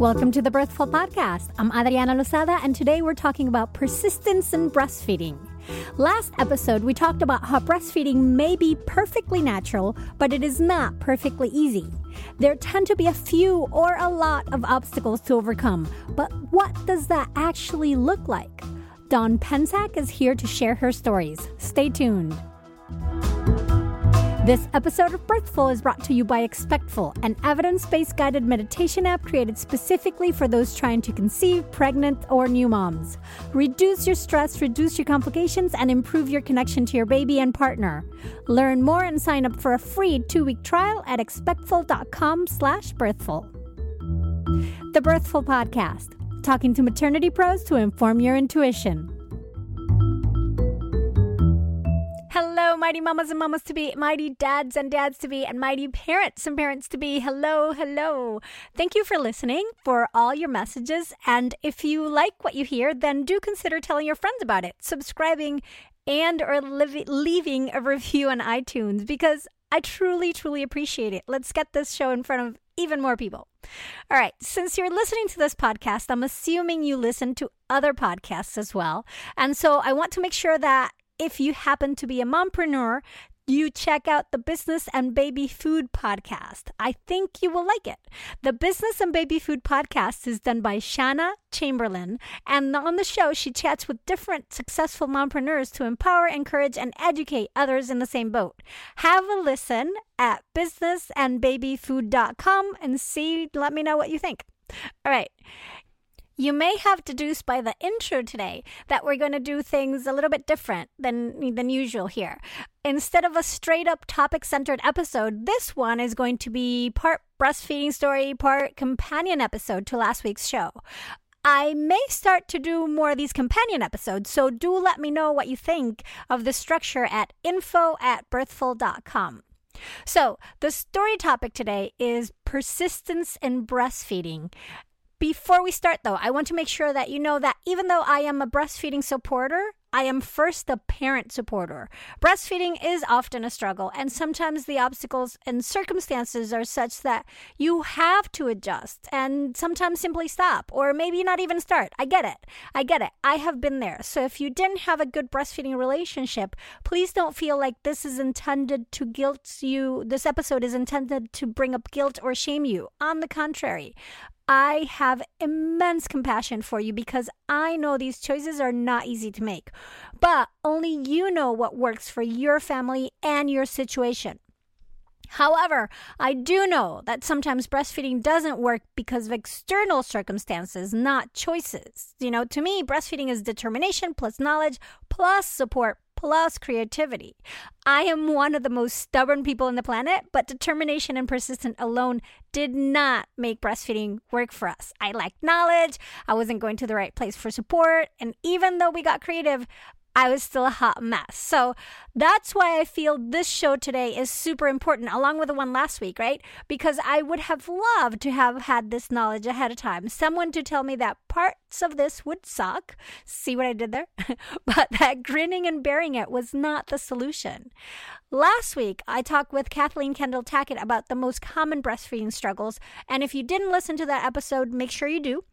Welcome to the Birthful Podcast. I'm Adriana Lozada, and today we're talking about persistence in breastfeeding. Last episode, we talked about how breastfeeding may be perfectly natural, but it is not perfectly easy. There tend to be a few or a lot of obstacles to overcome, but what does that actually look like? Dawn Pensack is here to share her stories. Stay tuned. This episode of Birthful is brought to you by Expectful, an evidence based guided meditation app created specifically for those trying to conceive, pregnant, or new moms. Reduce your stress, reduce your complications, and improve your connection to your baby and partner. Learn more and sign up for a free two week trial at expectful.com slash birthful. The Birthful Podcast, talking to maternity pros to inform your intuition. Hello, mighty mamas and mamas to be, mighty dads and dads to be, and mighty parents and parents to be. Hello, hello. Thank you for listening, for all your messages. And if you like what you hear, then do consider telling your friends about it, subscribing, and or leaving a review on iTunes because I truly, truly appreciate it. Let's get this show in front of even more people. All right, since you're listening to this podcast, I'm assuming you listen to other podcasts as well. And so I want to make sure that if you happen to be a mompreneur, you check out the Business and Baby Food podcast. I think you will like it. The Business and Baby Food podcast is done by Shanna Chamberlain, and on the show, she chats with different successful mompreneurs to empower, encourage, and educate others in the same boat. Have a listen at businessandbabyfood.com and see, let me know what you think. All right. You may have deduced by the intro today that we're going to do things a little bit different than than usual here. Instead of a straight up topic centered episode, this one is going to be part breastfeeding story, part companion episode to last week's show. I may start to do more of these companion episodes, so do let me know what you think of the structure at info at birthful.com. So, the story topic today is persistence in breastfeeding. Before we start, though, I want to make sure that you know that even though I am a breastfeeding supporter, I am first a parent supporter. Breastfeeding is often a struggle, and sometimes the obstacles and circumstances are such that you have to adjust and sometimes simply stop, or maybe not even start. I get it. I get it. I have been there. So if you didn't have a good breastfeeding relationship, please don't feel like this is intended to guilt you. This episode is intended to bring up guilt or shame you. On the contrary, I have immense compassion for you because I know these choices are not easy to make. But only you know what works for your family and your situation. However, I do know that sometimes breastfeeding doesn't work because of external circumstances, not choices. You know, to me, breastfeeding is determination plus knowledge plus support plus creativity. I am one of the most stubborn people on the planet, but determination and persistence alone did not make breastfeeding work for us. I lacked knowledge, I wasn't going to the right place for support, and even though we got creative, I was still a hot mess. So that's why I feel this show today is super important, along with the one last week, right? Because I would have loved to have had this knowledge ahead of time. Someone to tell me that parts of this would suck. See what I did there? but that grinning and bearing it was not the solution. Last week, I talked with Kathleen Kendall Tackett about the most common breastfeeding struggles. And if you didn't listen to that episode, make sure you do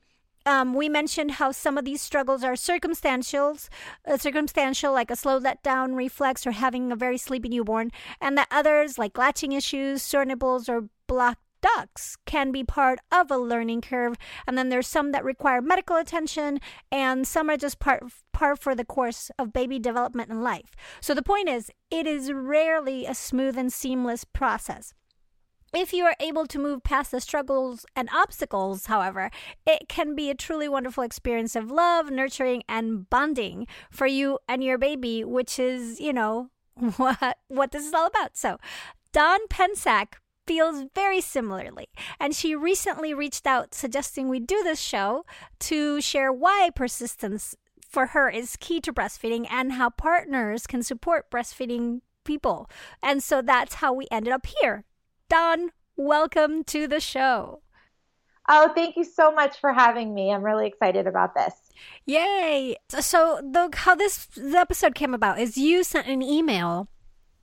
um, we mentioned how some of these struggles are circumstantial, uh, circumstantial, like a slow letdown reflex or having a very sleepy newborn, and that others, like latching issues, sore nipples, or blocked ducts can be part of a learning curve. And then there's some that require medical attention and some are just part part for the course of baby development and life. So the point is it is rarely a smooth and seamless process if you are able to move past the struggles and obstacles, however, it can be a truly wonderful experience of love, nurturing, and bonding for you and your baby, which is, you know, what what this is all about. So, Dawn Pensack feels very similarly, and she recently reached out suggesting we do this show to share why persistence for her is key to breastfeeding and how partners can support breastfeeding people. And so that's how we ended up here Dawn, welcome to the show. Oh, thank you so much for having me. I'm really excited about this. Yay! So, the how this episode came about is you sent an email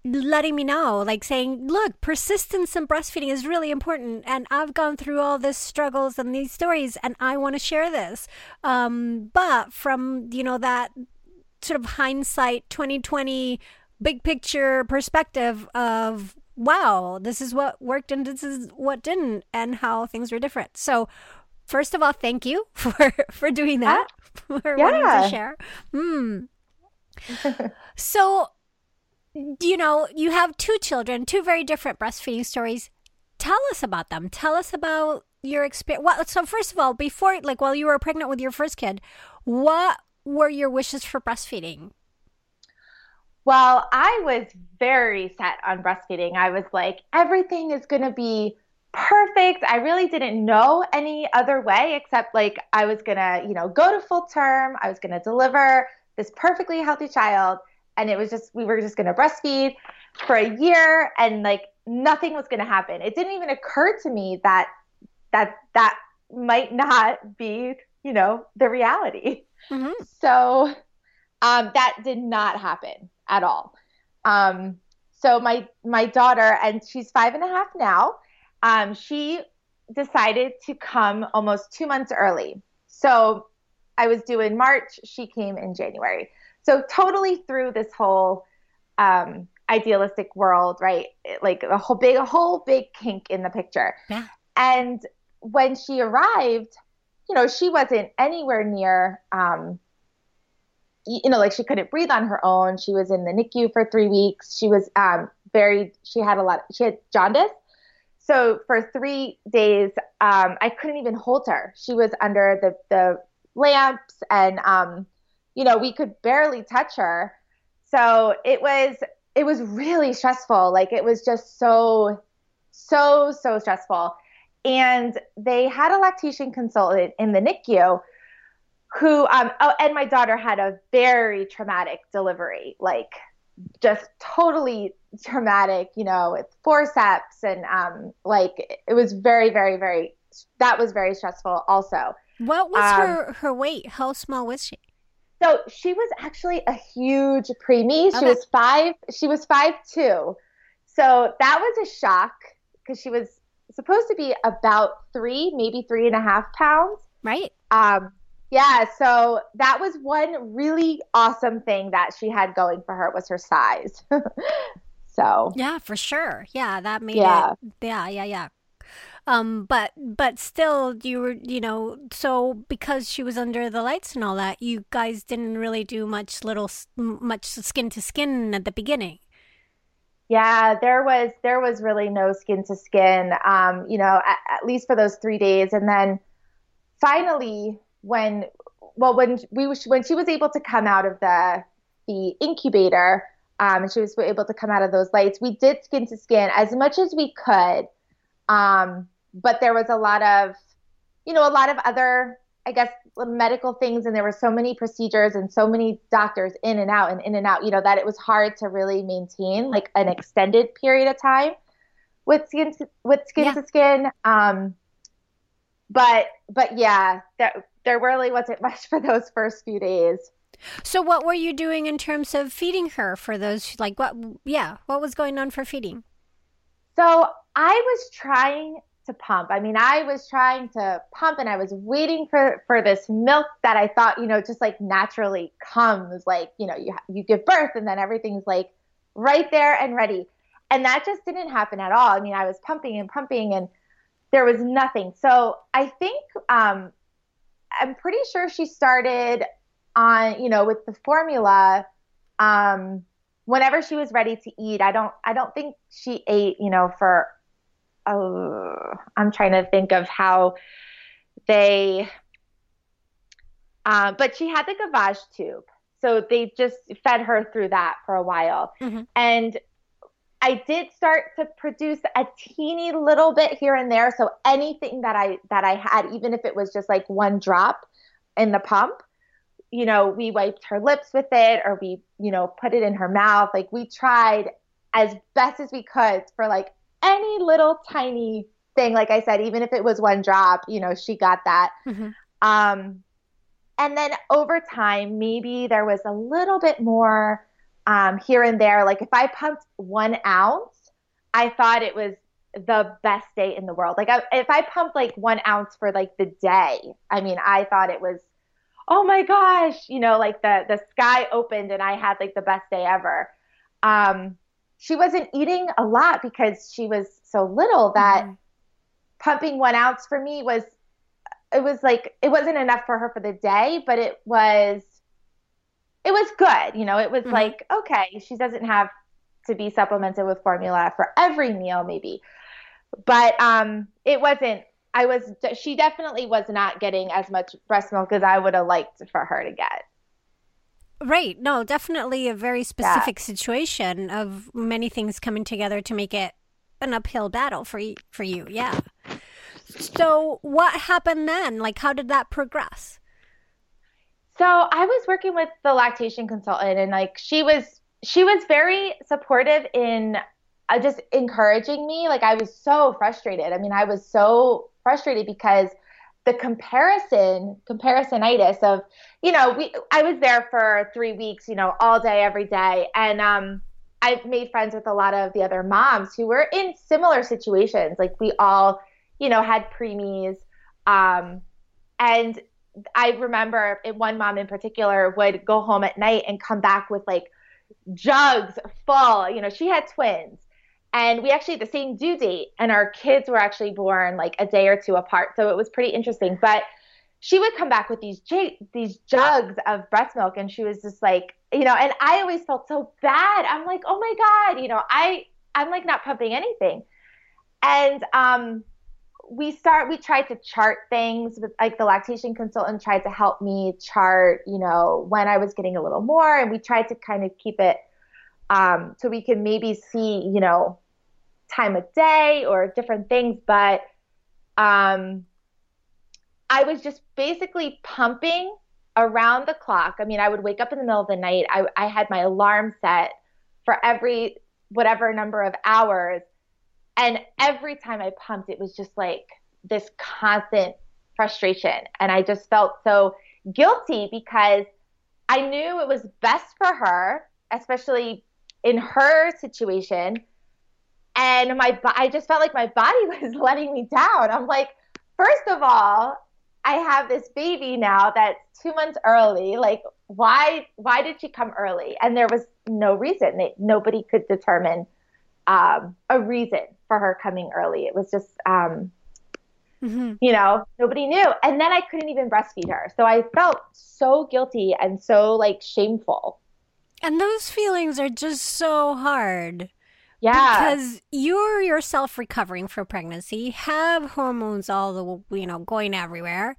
letting me know, like saying, look, persistence in breastfeeding is really important. And I've gone through all this struggles and these stories, and I want to share this. Um, but from, you know, that sort of hindsight 2020 big picture perspective of, wow, this is what worked and this is what didn't, and how things were different. So, first of all, thank you for, for doing that, for yeah. wanting to share. Hmm. so, you know, you have two children, two very different breastfeeding stories. Tell us about them. Tell us about your experience. Well, so first of all, before like while you were pregnant with your first kid, what were your wishes for breastfeeding? Well, I was very set on breastfeeding. I was like, everything is going to be perfect. I really didn't know any other way except like I was going to, you know, go to full term. I was going to deliver this perfectly healthy child and it was just we were just going to breastfeed for a year and like nothing was going to happen it didn't even occur to me that that that might not be you know the reality mm-hmm. so um, that did not happen at all um, so my my daughter and she's five and a half now um, she decided to come almost two months early so i was due in march she came in january so totally through this whole um, idealistic world, right? Like a whole big, a whole big kink in the picture. Yeah. And when she arrived, you know, she wasn't anywhere near, um, you know, like she couldn't breathe on her own. She was in the NICU for three weeks. She was um, very, she had a lot, she had jaundice. So for three days, um, I couldn't even hold her. She was under the, the lamps and, um, you know, we could barely touch her. So it was it was really stressful. Like it was just so so so stressful. And they had a lactation consultant in the NICU who um oh and my daughter had a very traumatic delivery. Like just totally traumatic, you know, with forceps and um like it was very very very that was very stressful also. What was um, her her weight? How small was she? So she was actually a huge preemie. She okay. was five. She was five two. So that was a shock because she was supposed to be about three, maybe three and a half pounds. Right. Um. Yeah. So that was one really awesome thing that she had going for her was her size. so. Yeah, for sure. Yeah, that made yeah. it. Yeah. Yeah. Yeah. Um, but but still, you were you know so because she was under the lights and all that, you guys didn't really do much little much skin to skin at the beginning. Yeah, there was there was really no skin to skin. Um, you know, at, at least for those three days, and then finally when well when we when she was able to come out of the the incubator um, and she was able to come out of those lights we did skin to skin as much as we could um, but there was a lot of, you know, a lot of other, I guess, medical things, and there were so many procedures and so many doctors in and out and in and out, you know, that it was hard to really maintain like an extended period of time with skin to, with skin yeah. to skin. Um, but but yeah, that there really wasn't much for those first few days. So what were you doing in terms of feeding her for those like what yeah, what was going on for feeding? So I was trying to pump. I mean, I was trying to pump and I was waiting for for this milk that I thought, you know, just like naturally comes like, you know, you you give birth and then everything's like right there and ready. And that just didn't happen at all. I mean, I was pumping and pumping and there was nothing. So, I think um I'm pretty sure she started on, you know, with the formula um whenever she was ready to eat. I don't I don't think she ate, you know, for oh, I'm trying to think of how they, uh, but she had the gavage tube. So they just fed her through that for a while. Mm-hmm. And I did start to produce a teeny little bit here and there. So anything that I that I had, even if it was just like one drop in the pump, you know, we wiped her lips with it or we, you know, put it in her mouth. Like we tried as best as we could for like any little tiny thing. Like I said, even if it was one drop, you know, she got that. Mm-hmm. Um, and then over time, maybe there was a little bit more um, here and there. Like if I pumped one ounce, I thought it was the best day in the world. Like I, if I pumped like one ounce for like the day, I mean, I thought it was, oh my gosh, you know, like the the sky opened and I had like the best day ever. Um, she wasn't eating a lot because she was so little that mm-hmm. pumping one ounce for me was it was like it wasn't enough for her for the day, but it was it was good. You know, it was mm-hmm. like okay, she doesn't have to be supplemented with formula for every meal, maybe, but um, it wasn't. I was. She definitely was not getting as much breast milk as I would have liked for her to get. Right. No, definitely a very specific yeah. situation of many things coming together to make it an uphill battle for you, for you. Yeah. So, what happened then? Like how did that progress? So, I was working with the lactation consultant and like she was she was very supportive in uh, just encouraging me. Like I was so frustrated. I mean, I was so frustrated because the comparison comparisonitis of you know we i was there for three weeks you know all day every day and um i've made friends with a lot of the other moms who were in similar situations like we all you know had preemies um and i remember one mom in particular would go home at night and come back with like jugs full. You know she had twins. And we actually had the same due date and our kids were actually born like a day or two apart. So it was pretty interesting. But she would come back with these j- these jugs of breast milk and she was just like you know and i always felt so bad. I'm like oh my god you know i i'm like not pumping anything. And um we start we tried to chart things with like the lactation consultant tried to help me chart you know when i was getting a little more and we tried to kind of keep it um, so we could maybe see you know time of day or different things, but um, I was just basically pumping around the clock. I mean, I would wake up in the middle of the night. I, I had my alarm set for every whatever number of hours. And every time I pumped, it was just like this constant frustration. And I just felt so guilty because I knew it was best for her, especially in her situation and my I just felt like my body was letting me down. I'm like, first of all, I have this baby now that's two months early. Like, why why did she come early? And there was no reason. They, nobody could determine um, a reason for her coming early. It was just, um, mm-hmm. you know, nobody knew. And then I couldn't even breastfeed her, so I felt so guilty and so like shameful. And those feelings are just so hard. Yeah. Because you're yourself recovering from pregnancy, have hormones all the, you know, going everywhere,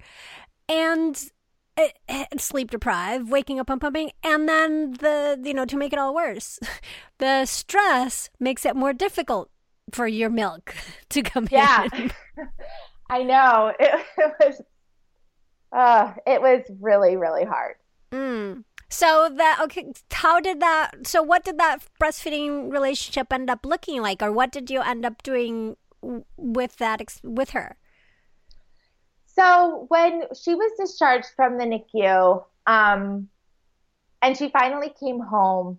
and eh, eh, sleep deprived, waking up and pumping, and then the, you know, to make it all worse, the stress makes it more difficult for your milk to come yeah. in. Yeah. I know. It, it was, uh, it was really, really hard. Mm. So that okay, how did that? So what did that breastfeeding relationship end up looking like, or what did you end up doing with that with her? So when she was discharged from the NICU, um, and she finally came home,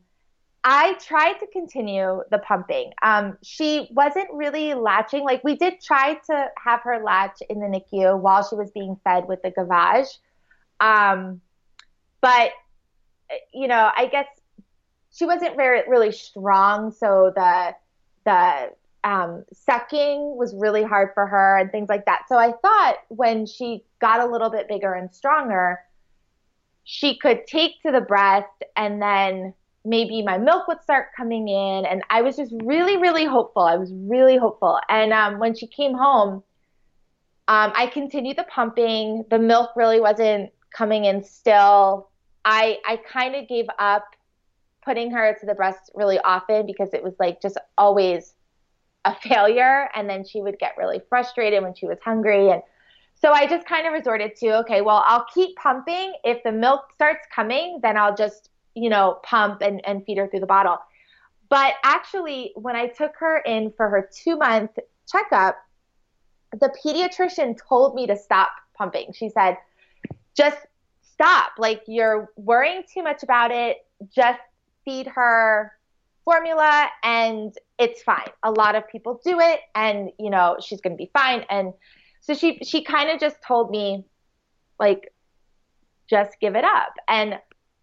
I tried to continue the pumping. Um, she wasn't really latching. Like we did try to have her latch in the NICU while she was being fed with the gavage, um, but you know, I guess she wasn't very really strong, so the the um, sucking was really hard for her and things like that. So I thought when she got a little bit bigger and stronger, she could take to the breast and then maybe my milk would start coming in. And I was just really, really hopeful. I was really hopeful. And um, when she came home, um, I continued the pumping. The milk really wasn't coming in still. I I kind of gave up putting her to the breast really often because it was like just always a failure and then she would get really frustrated when she was hungry and so I just kind of resorted to okay, well, I'll keep pumping. If the milk starts coming, then I'll just, you know, pump and, and feed her through the bottle. But actually, when I took her in for her two month checkup, the pediatrician told me to stop pumping. She said, just stop. Like you're worrying too much about it. Just feed her formula and it's fine. A lot of people do it and you know, she's going to be fine and so she she kind of just told me like just give it up. And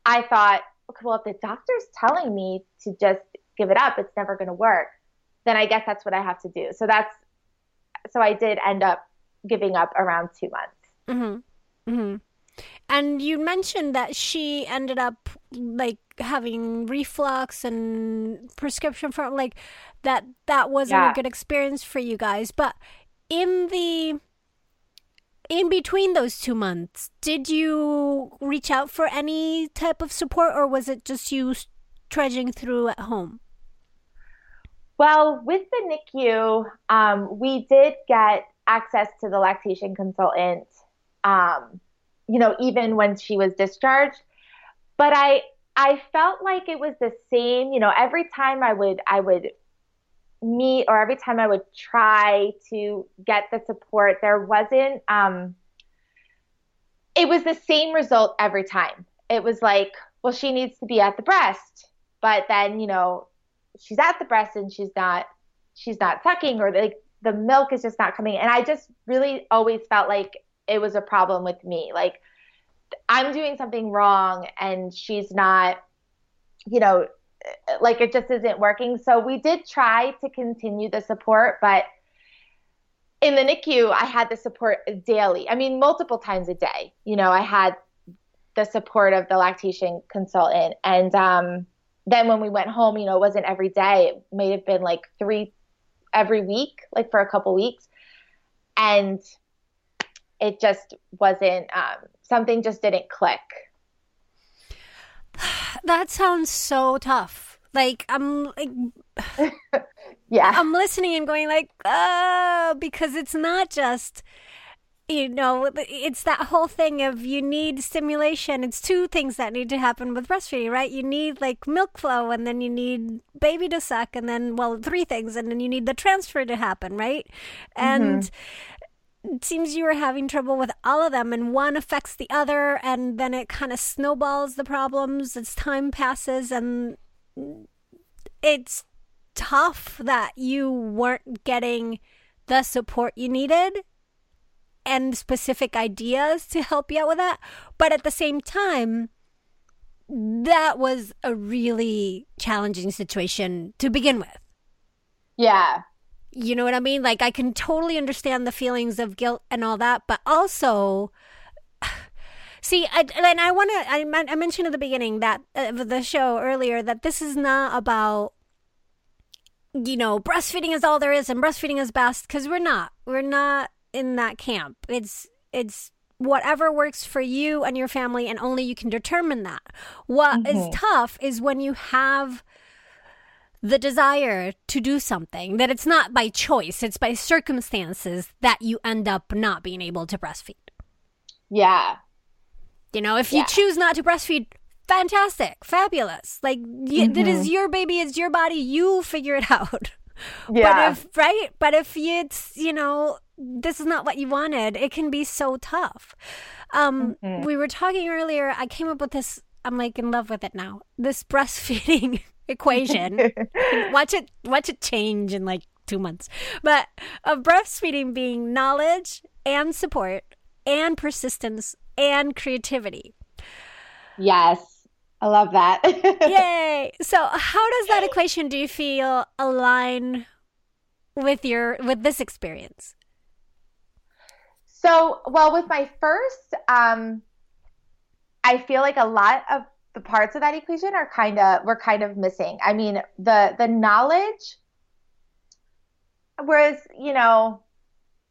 I thought, well if the doctor's telling me to just give it up, it's never going to work. Then I guess that's what I have to do. So that's so I did end up giving up around 2 months. Mhm. Mhm. And you mentioned that she ended up like having reflux and prescription for like that that wasn't yeah. a good experience for you guys. But in the in between those two months, did you reach out for any type of support or was it just you trudging through at home? Well, with the NICU, um, we did get access to the lactation consultant um, you know, even when she was discharged. But I I felt like it was the same, you know, every time I would I would meet or every time I would try to get the support, there wasn't um it was the same result every time. It was like, well, she needs to be at the breast, but then, you know, she's at the breast and she's not she's not sucking or like the milk is just not coming. And I just really always felt like it was a problem with me. Like I'm doing something wrong and she's not, you know, like it just isn't working. So we did try to continue the support, but in the NICU, I had the support daily. I mean, multiple times a day. You know, I had the support of the lactation consultant. And um, then when we went home, you know, it wasn't every day. It may have been like three every week, like for a couple weeks. And it just wasn't um, something just didn't click that sounds so tough. Like i'm like yeah. I'm listening and going like oh because it's not just you know it's that whole thing of you need stimulation. It's two things that need to happen with breastfeeding right? You need like milk flow and then you need baby to suck and then well three things and then you need the transfer to happen right? And mm-hmm seems you were having trouble with all of them and one affects the other and then it kind of snowballs the problems as time passes and it's tough that you weren't getting the support you needed and specific ideas to help you out with that. But at the same time that was a really challenging situation to begin with. Yeah you know what I mean? Like, I can totally understand the feelings of guilt and all that, but also, see, I, and I want to, I, I, mentioned at the beginning that of uh, the show earlier that this is not about, you know, breastfeeding is all there is and breastfeeding is best because we're not. We're not in that camp. It's, it's, whatever works for you and your family and only you can determine that What mm-hmm. is tough is when you have the desire to do something, that it's not by choice, it's by circumstances that you end up not being able to breastfeed. Yeah. You know, if yeah. you choose not to breastfeed, fantastic, fabulous. Like, mm-hmm. it is your baby, it's your body, you figure it out. Yeah. But if, right? But if it's, you know, this is not what you wanted, it can be so tough. Um, mm-hmm. We were talking earlier, I came up with this, I'm like in love with it now. This breastfeeding equation. watch it watch it change in like two months. But of breastfeeding being knowledge and support and persistence and creativity. Yes. I love that. Yay. So how does that equation do you feel align with your with this experience? So, well, with my first um I feel like a lot of the parts of that equation are kind of we're kind of missing. I mean, the the knowledge whereas, you know,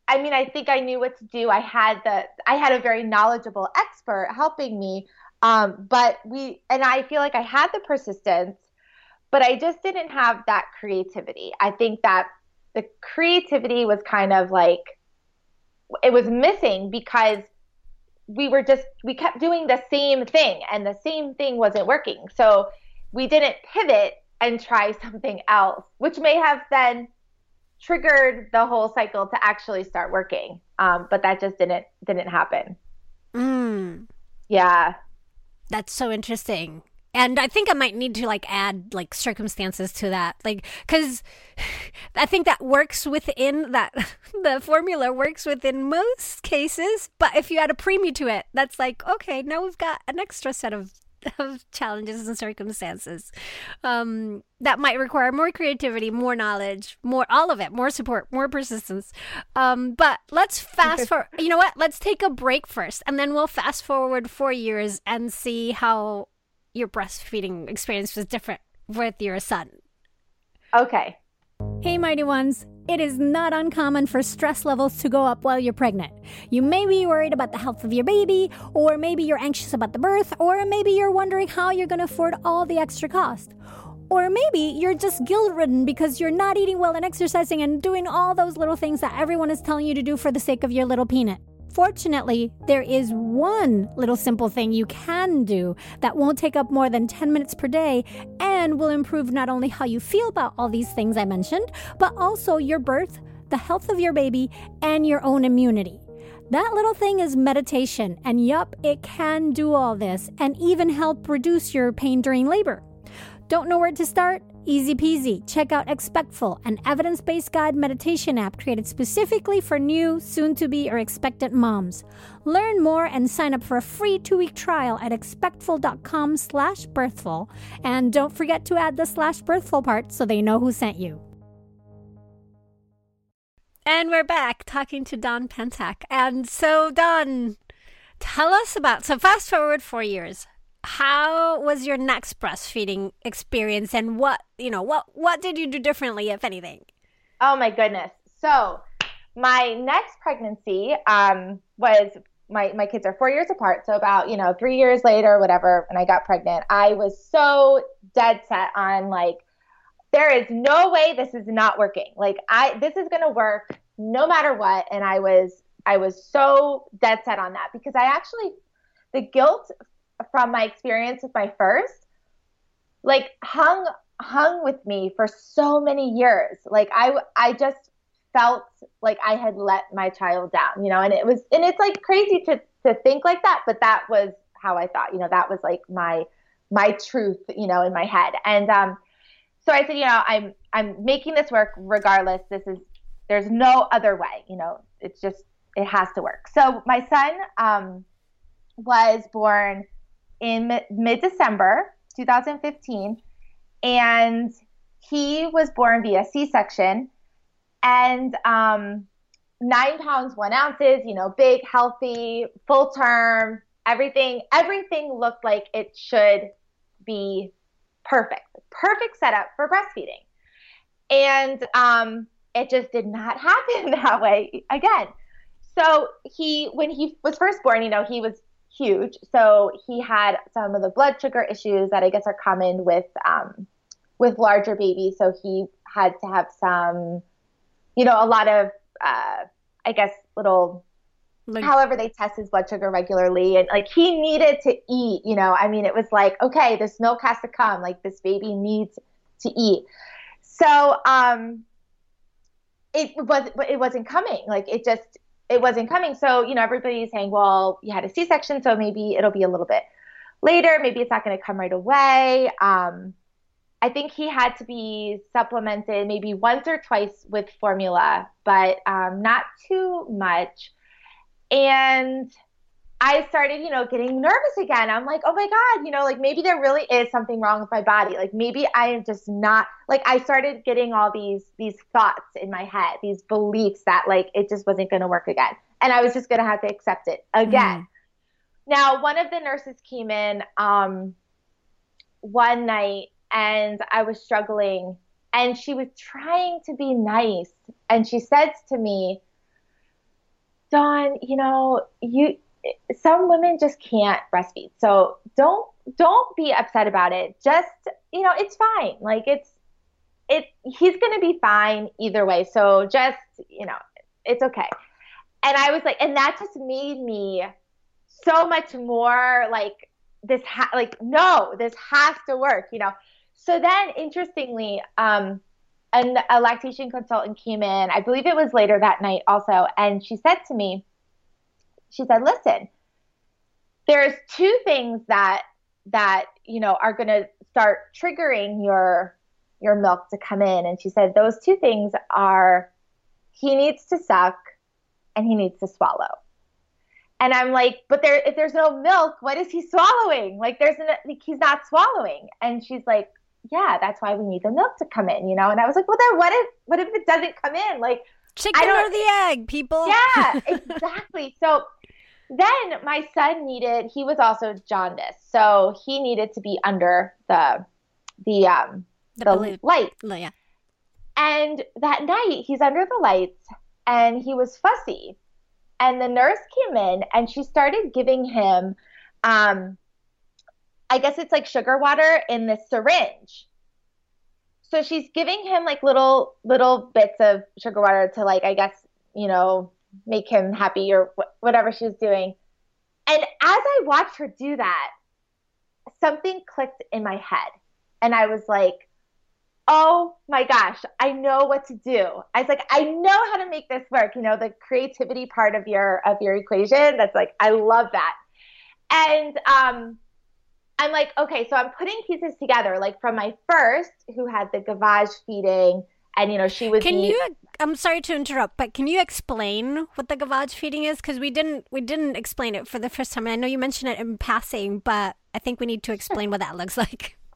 I mean, I think I knew what to do. I had the I had a very knowledgeable expert helping me. Um, but we and I feel like I had the persistence, but I just didn't have that creativity. I think that the creativity was kind of like it was missing because we were just we kept doing the same thing and the same thing wasn't working so we didn't pivot and try something else which may have then triggered the whole cycle to actually start working. Um, but that just didn't didn't happen. Mm. Yeah. That's so interesting. And I think I might need to like add like circumstances to that. Like, cause I think that works within that, the formula works within most cases. But if you add a premium to it, that's like, okay, now we've got an extra set of of challenges and circumstances um, that might require more creativity, more knowledge, more all of it, more support, more persistence. Um, but let's fast forward. You know what? Let's take a break first, and then we'll fast forward four years and see how your breastfeeding experience was different with your son. Okay. Hey, mighty ones. It is not uncommon for stress levels to go up while you're pregnant. You may be worried about the health of your baby, or maybe you're anxious about the birth, or maybe you're wondering how you're going to afford all the extra cost. Or maybe you're just guilt ridden because you're not eating well and exercising and doing all those little things that everyone is telling you to do for the sake of your little peanut. Fortunately, there is one little simple thing you can do that won't take up more than 10 minutes per day and will improve not only how you feel about all these things I mentioned, but also your birth, the health of your baby, and your own immunity. That little thing is meditation, and yup, it can do all this and even help reduce your pain during labor. Don't know where to start? Easy peasy. Check out Expectful, an evidence based guide meditation app created specifically for new, soon to be, or expectant moms. Learn more and sign up for a free two week trial at expectful.com slash birthful. And don't forget to add the slash birthful part so they know who sent you. And we're back talking to Dawn Pensack. And so, Dawn, tell us about so fast forward four years how was your next breastfeeding experience and what you know what what did you do differently if anything? Oh my goodness. So my next pregnancy um, was my, my kids are four years apart. So about you know three years later whatever when i got pregnant i was so dead set on like there is no way this is not working. Like i this is going to work no matter what. And i was i was so dead set on that because i actually the guilt from my experience with my first like hung hung with me for so many years. Like i i just felt like i had let my child down you know and it was and it's like crazy to to think like that but that was how i thought you know that was like my my truth you know in my head. And um so i said you know i'm i'm making this work regardless. This is there's no other way you know it's just it has to work. So my son um was born in mid December 2015, and he was born via C section and um, nine pounds, one ounces, you know, big, healthy, full term, everything, everything looked like it should be perfect, perfect setup for breastfeeding. And um, it just did not happen that way again. So he, when he was first born, you know, he was huge. So he had some of the blood sugar issues that I guess are common with um, with larger babies. So he had to have some, you know, a lot of, uh, I guess, little. Like, however they test his blood sugar regularly and like he needed to eat you know i mean it was like okay this milk has to come like this baby needs to eat so um it was but it wasn't coming like it just it wasn't coming. So, you know, everybody's saying, well, you had a C section, so maybe it'll be a little bit later. Maybe it's not going to come right away. Um, I think he had to be supplemented maybe once or twice with formula, but um, not too much. And I started, you know, getting nervous again. I'm like, oh my God, you know, like maybe there really is something wrong with my body. Like maybe I am just not like I started getting all these these thoughts in my head, these beliefs that like it just wasn't gonna work again. And I was just gonna have to accept it again. Mm. Now, one of the nurses came in um one night and I was struggling and she was trying to be nice and she says to me, Dawn, you know, you some women just can't breastfeed. So don't don't be upset about it. Just you know, it's fine. Like it's it he's gonna be fine either way. So just you know, it's okay. And I was like, and that just made me so much more like this. Ha- like no, this has to work. You know. So then, interestingly, um, and a lactation consultant came in. I believe it was later that night also, and she said to me, she said, "Listen, there's two things that that you know are going to start triggering your your milk to come in." And she said those two things are he needs to suck and he needs to swallow. And I'm like, but there, if there's no milk, what is he swallowing? Like, there's an, like, he's not swallowing. And she's like, yeah, that's why we need the milk to come in, you know? And I was like, well, then what if, what if it doesn't come in? Like, chicken or the egg, people. Yeah, exactly. so then my son needed, he was also jaundiced. So he needed to be under the, the, um, the, the light. Yeah. And that night he's under the lights and he was fussy. And the nurse came in and she started giving him, um, I guess it's like sugar water in this syringe. So she's giving him like little little bits of sugar water to like I guess you know make him happy or wh- whatever she was doing. And as I watched her do that, something clicked in my head, and I was like, oh my gosh, I know what to do. I was like, I know how to make this work. You know, the creativity part of your of your equation. That's like, I love that. And um, I'm like, okay, so I'm putting pieces together, like from my first, who had the gavage feeding, and you know, she was. Can you? I'm sorry to interrupt, but can you explain what the gavage feeding is? Because we didn't we didn't explain it for the first time. I know you mentioned it in passing, but I think we need to explain what that looks like.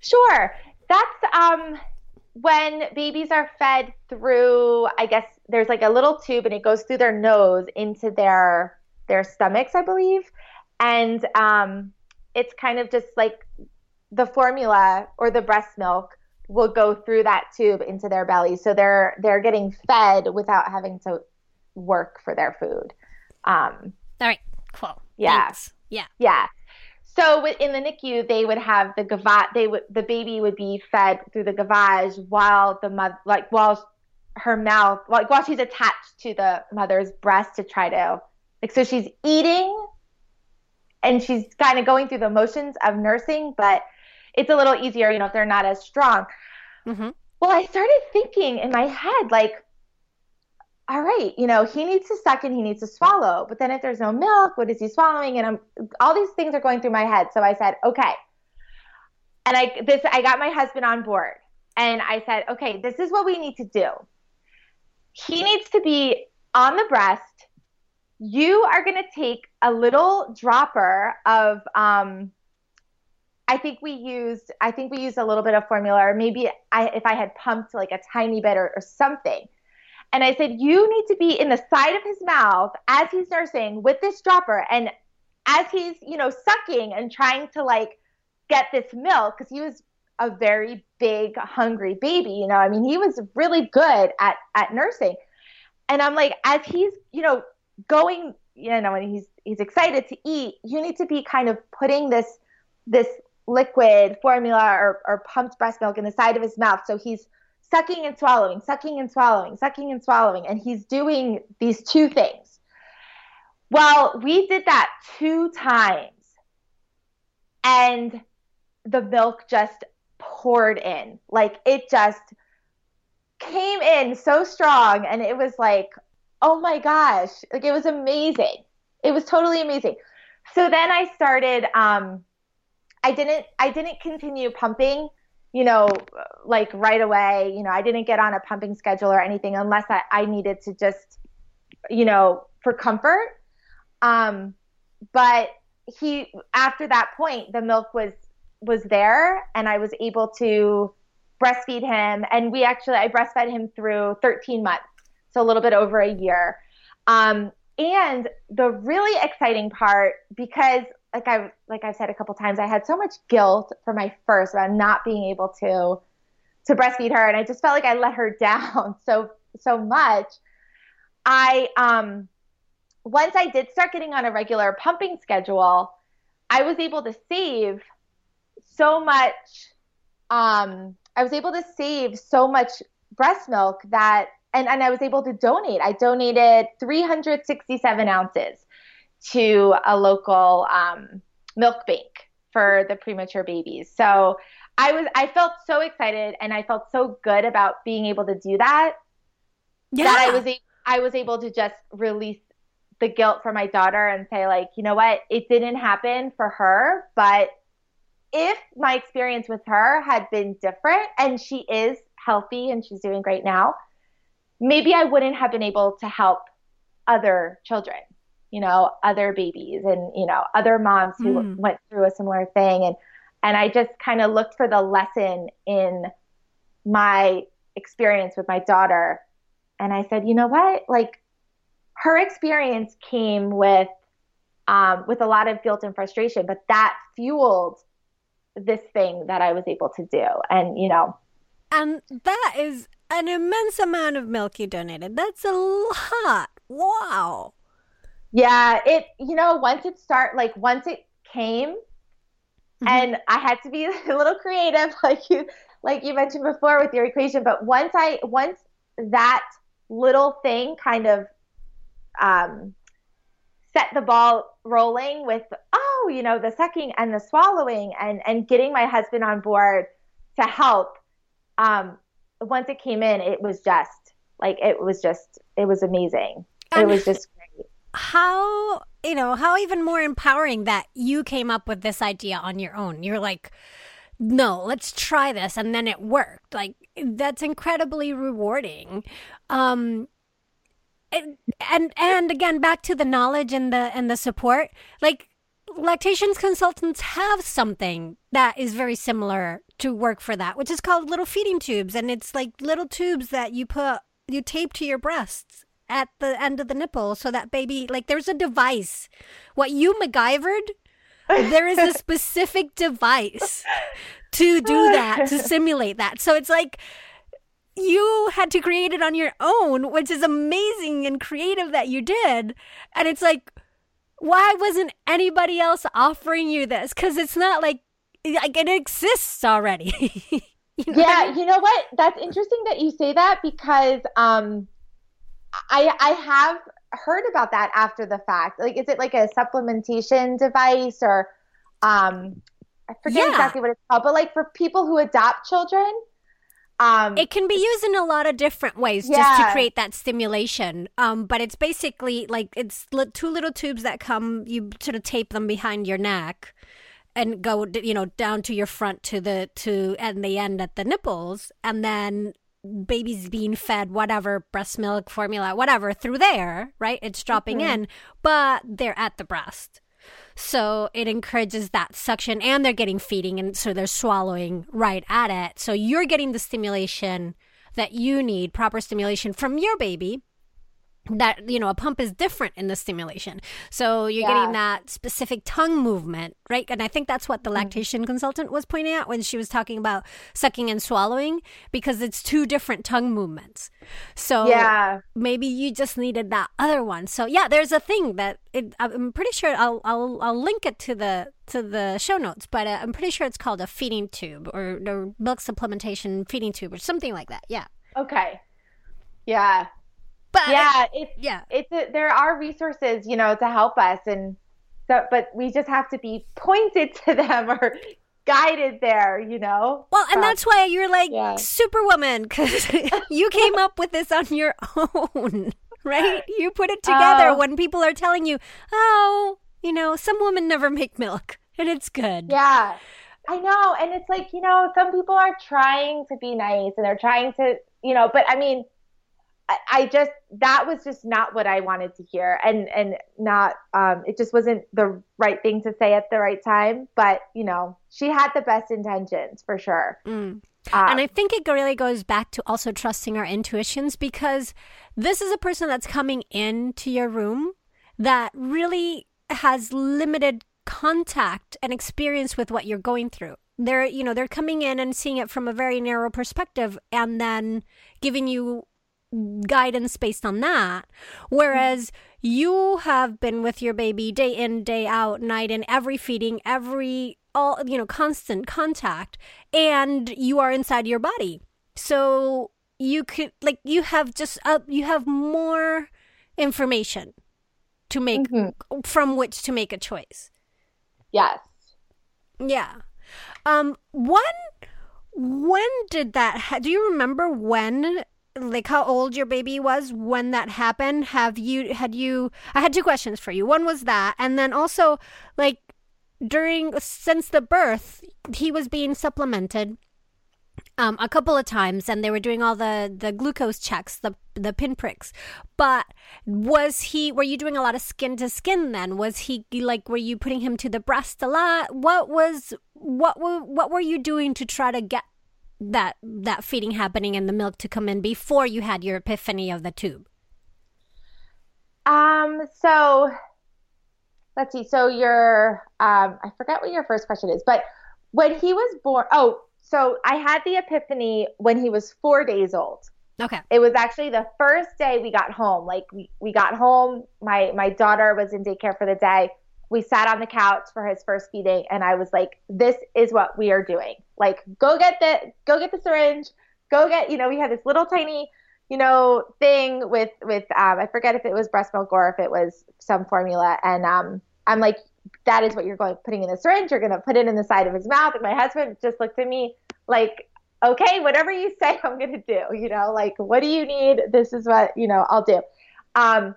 Sure. That's um, when babies are fed through. I guess there's like a little tube, and it goes through their nose into their their stomachs, I believe, and um, it's kind of just like the formula or the breast milk will go through that tube into their belly, so they're they're getting fed without having to work for their food. Um, All right, cool. Yeah, Thanks. yeah, yeah. So in the NICU, they would have the gavage. They would the baby would be fed through the gavage while the mother, like while her mouth, like while she's attached to the mother's breast to try to, like, so she's eating, and she's kind of going through the motions of nursing, but it's a little easier, you know, if they're not as strong. Mm-hmm. Well, I started thinking in my head, like, all right, you know, he needs to suck and he needs to swallow. But then if there's no milk, what is he swallowing? And I'm all these things are going through my head. So I said, okay. And I this I got my husband on board. And I said, okay, this is what we need to do. He needs to be on the breast. You are going to take a little dropper of um I think we used I think we used a little bit of formula or maybe I if I had pumped like a tiny bit or, or something and I said, You need to be in the side of his mouth as he's nursing with this dropper. And as he's, you know, sucking and trying to like get this milk, because he was a very big, hungry baby, you know, I mean, he was really good at, at nursing. And I'm like, as he's, you know, going, you know, and he's, he's excited to eat, you need to be kind of putting this, this liquid formula or, or pumped breast milk in the side of his mouth. So he's sucking and swallowing, sucking and swallowing, sucking and swallowing. And he's doing these two things. Well, we did that two times. And the milk just poured in. Like it just came in so strong. And it was like, oh my gosh. Like it was amazing. It was totally amazing. So then I started, um, I didn't, I didn't continue pumping you know, like right away. You know, I didn't get on a pumping schedule or anything unless I, I needed to just, you know, for comfort. Um, but he, after that point, the milk was was there, and I was able to breastfeed him. And we actually, I breastfed him through 13 months, so a little bit over a year. Um, and the really exciting part, because like I like I've said a couple times, I had so much guilt for my first about not being able to to breastfeed her, and I just felt like I let her down so so much. I um once I did start getting on a regular pumping schedule, I was able to save so much. Um, I was able to save so much breast milk that, and, and I was able to donate. I donated 367 ounces to a local um, milk bank for the premature babies. So I was I felt so excited and I felt so good about being able to do that Yeah. that I was a- I was able to just release the guilt for my daughter and say like, you know what, it didn't happen for her, but if my experience with her had been different and she is healthy and she's doing great now, maybe I wouldn't have been able to help other children, you know, other babies and, you know, other moms who Mm. went through a similar thing and and I just kind of looked for the lesson in my experience with my daughter and I said, you know what? Like her experience came with um, with a lot of guilt and frustration, but that fueled this thing that I was able to do. And you know, And that is an immense amount of milk you donated. That's a lot. Wow. yeah, it you know once it start like once it came, Mhm. and I had to be a little creative, like you like you mentioned before with your equation. But once I once that little thing kind of um, set the ball rolling with oh you know the sucking and the swallowing and and getting my husband on board to help um once it came in it was just like it was just it was amazing. It was just great. how you know how even more empowering that you came up with this idea on your own. You're like no let's try this and then it worked. Like that's incredibly rewarding. Um and and, and again back to the knowledge and the and the support like lactations consultants have something that is very similar to work for that which is called little feeding tubes. And it's like little tubes that you put you tape to your breasts at the end of the nipple so that baby like there's a device. What you MacGyvered? There is a specific device to do that to simulate that. So it's like you had to create it on your own which is amazing and creative that you did. And it's like why wasn't anybody else offering you this because it's not like like it exists already You know what I yeah mean? you know what that's interesting that you say that because um i i have heard about that after the fact like is it like a supplementation device or um i forget Yeah. exactly what it's called but like for people who adopt children um It can be used in a lot of different ways just to create that stimulation. Um, but it's basically like it's li- two little tubes that come. You sort of tape them behind your neck, and go you know down to your front to the to and the end at the nipples, and then baby's being fed whatever breast milk formula whatever through there right it's dropping Mhm. in but they're at the breast so it encourages that suction and they're getting feeding and so they're swallowing right at it. So you're getting the stimulation that you need, proper stimulation from your baby. That, you know, a pump is different in the stimulation. So you're Yeah. getting that specific tongue movement, right? And I think that's what the Mm-hmm. lactation consultant was pointing out when she was talking about sucking and swallowing because it's two different tongue movements. So yeah maybe you just needed that other one. So yeah, there's a thing that it, I'm pretty sure I'll I'll I'll link it to the to the show notes, but uh, I'm pretty sure it's called a feeding tube or, or milk supplementation feeding tube or something like that. Yeah, okay yeah but yeah it's yeah, it's a, there are resources you know to help us and so but we just have to be pointed to them or guided there you know Well, and Um, that's why you're like yeah. superwoman because you came up with this on your own, right? You put it together Oh. when people are telling you, "Oh, you know, some women never make milk, and it's good." Yeah, I know. And it's like, you know, some people are trying to be nice and they're trying to, you know, but I mean, I, I just, that was just not what I wanted to hear. And, and not, um, it just wasn't the right thing to say at the right time. But, you know, she had the best intentions for sure. Mm. Um, And I think it really goes back to also trusting our intuitions because this is a person that's coming into your room that really has limited contact and experience with what you're going through. They're, you know, they're coming in and seeing it from a very narrow perspective and then giving you guidance based on that. Whereas you have been with your baby day in, day out, night in, every feeding, every all you know, constant contact, and you are inside your body. So you could like you have just uh, you have more information to make Mhm. from which to make a choice. yes. Yeah. Um. When when did that? Ha- do you remember when? Like how old your baby was when that happened? Have you had you? I had two questions for you. One was that, and then also like during since the birth, he was being supplemented um, a couple of times, and they were doing all the the glucose checks, the the pinpricks. But was he? Were you doing a lot of skin to skin then? Was he like? Were you putting him to the breast a lot? What was what were what were you doing to try to get that that feeding happening and the milk to come in before you had your epiphany of the tube? Um. So let's see. So your um, I forget what your first question is, but when he was born, oh, so I had the epiphany when he was four days old. Okay. It was actually the first day we got home. Like we, we got home, my my daughter was in daycare for the day. We sat on the couch for his first feeding and I was like, this is what we are doing. Like go get the go get the syringe, go get, you know, we had this little tiny, you know, thing with with um I forget if it was breast milk or if it was some formula and um I'm like that is what you're going putting in the syringe. You're going to put it in the side of his mouth. And my husband just looked at me like, okay, whatever you say, I'm going to do. You know, like, what do you need? This is what you know I'll do. Um,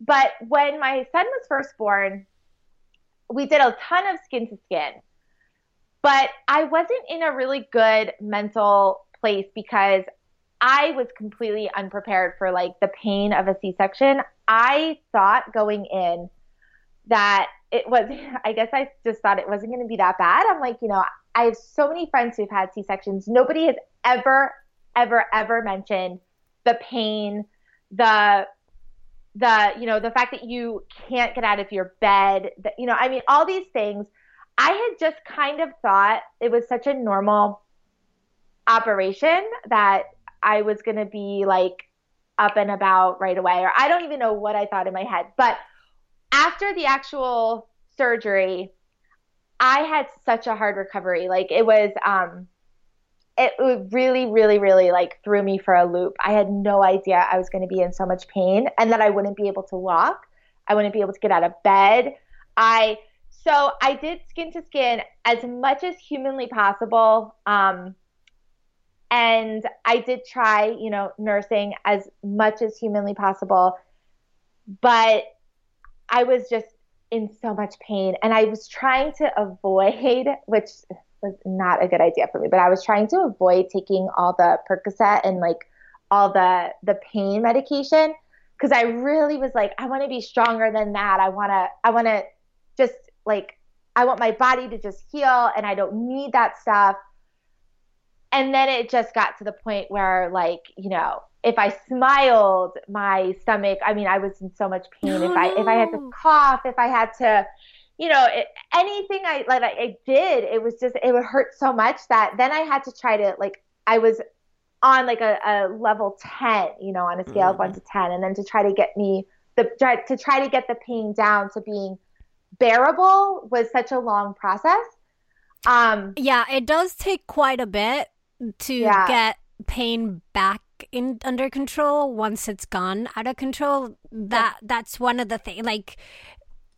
but when my son was first born, we did a ton of skin to skin. But I wasn't in a really good mental place because I was completely unprepared for like the pain of a C-section. I thought going in that it was i guess i just thought it wasn't going to be that bad i'm like you know i have so many friends who've had c-sections nobody has ever ever ever mentioned the pain the the you know the fact that you can't get out of your bed that you know i mean all these things i had just kind of thought it was such a normal operation that i was going to be like up and about right away or i don't even know what i thought in my head but after the actual surgery, I had such a hard recovery. Like it was, um, it really, really, really like threw me for a loop. I had no idea I was going to be in so much pain and that I wouldn't be able to walk. I wouldn't be able to get out of bed. I, so I did skin to skin as much as humanly possible. Um, and I did try, you know, nursing as much as humanly possible. But I was just in so much pain and I was trying to avoid, which was not a good idea for me, but I was trying to avoid taking all the Percocet and like all the the pain medication because I really was like I want to be stronger than that. I want to I want to just like I want my body to just heal and I don't need that stuff. And then it just got to the point where like, you know, if I smiled, my stomach, I mean, I was in so much pain. if I if I had to cough, if I had to, you know, it, anything I like I did, it was just it would hurt so much that then I had to try to like I was on like a, a level 10, you know, on a scale mm. of 1 to 10 and then to try to get me the to try to get the pain down to being bearable was such a long process. Um yeah, it does take quite a bit to yeah. get pain back in under control once it's gone out of control that yeah. that's one of the things like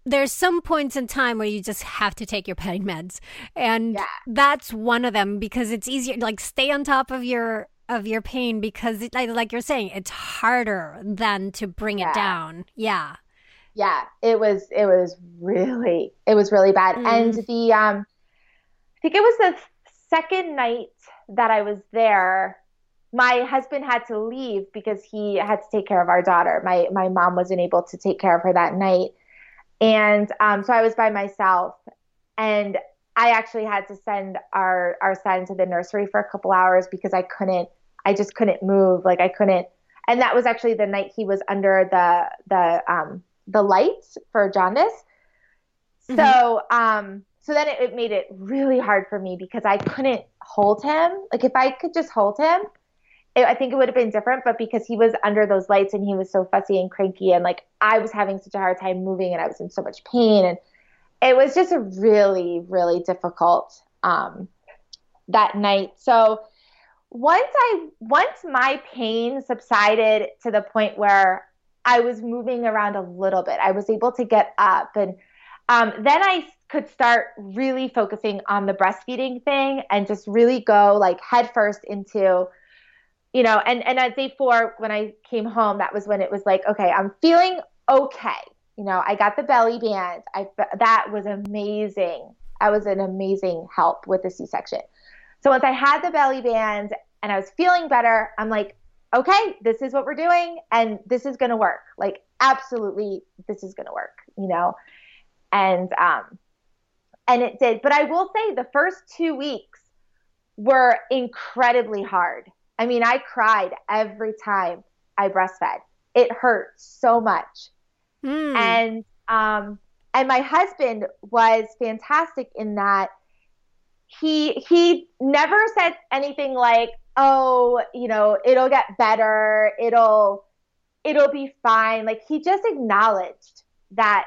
there's some points in time where you just have to take your pain meds and yeah. that's one of them because it's easier like stay on top of your of your pain because it, like, like you're saying it's harder than to bring yeah. it down yeah yeah it was it was really it was really bad mm. and the um i think it was the second night that i was there my husband had to leave because he had to take care of our daughter. My my mom wasn't able to take care of her that night, and um, so I was by myself. And I actually had to send our our son to the nursery for a couple hours because I couldn't. I just couldn't move. Like I couldn't. And that was actually the night he was under the the um, the lights for jaundice. Mm-hmm. So um, so then it, it made it really hard for me because I couldn't hold him. Like if I could just hold him it, I think it would have been different, but because he was under those lights and he was so fussy and cranky, and like I was having such a hard time moving and I was in so much pain, and it was just a really, really difficult um, that night. So once I once my pain subsided to the point where I was moving around a little bit, I was able to get up and um, then I could start really focusing on the breastfeeding thing and just really go like headfirst into, you know, and, and at day four, when I came home, that was when it was like, okay, I'm feeling okay. You know, I got the belly band. I, that was amazing. I was an amazing help with the C-section. So once I had the belly band and I was feeling better, I'm like, okay, this is what we're doing and this is going to work. Like, absolutely, this is going to work, you know? And, um, and it did. But I will say the first two weeks were incredibly hard. I mean, I cried every time I breastfed. It hurt so much. Mm. And, um, and my husband was fantastic in that he he never said anything like oh you know it'll get better it'll it'll be fine like he just acknowledged that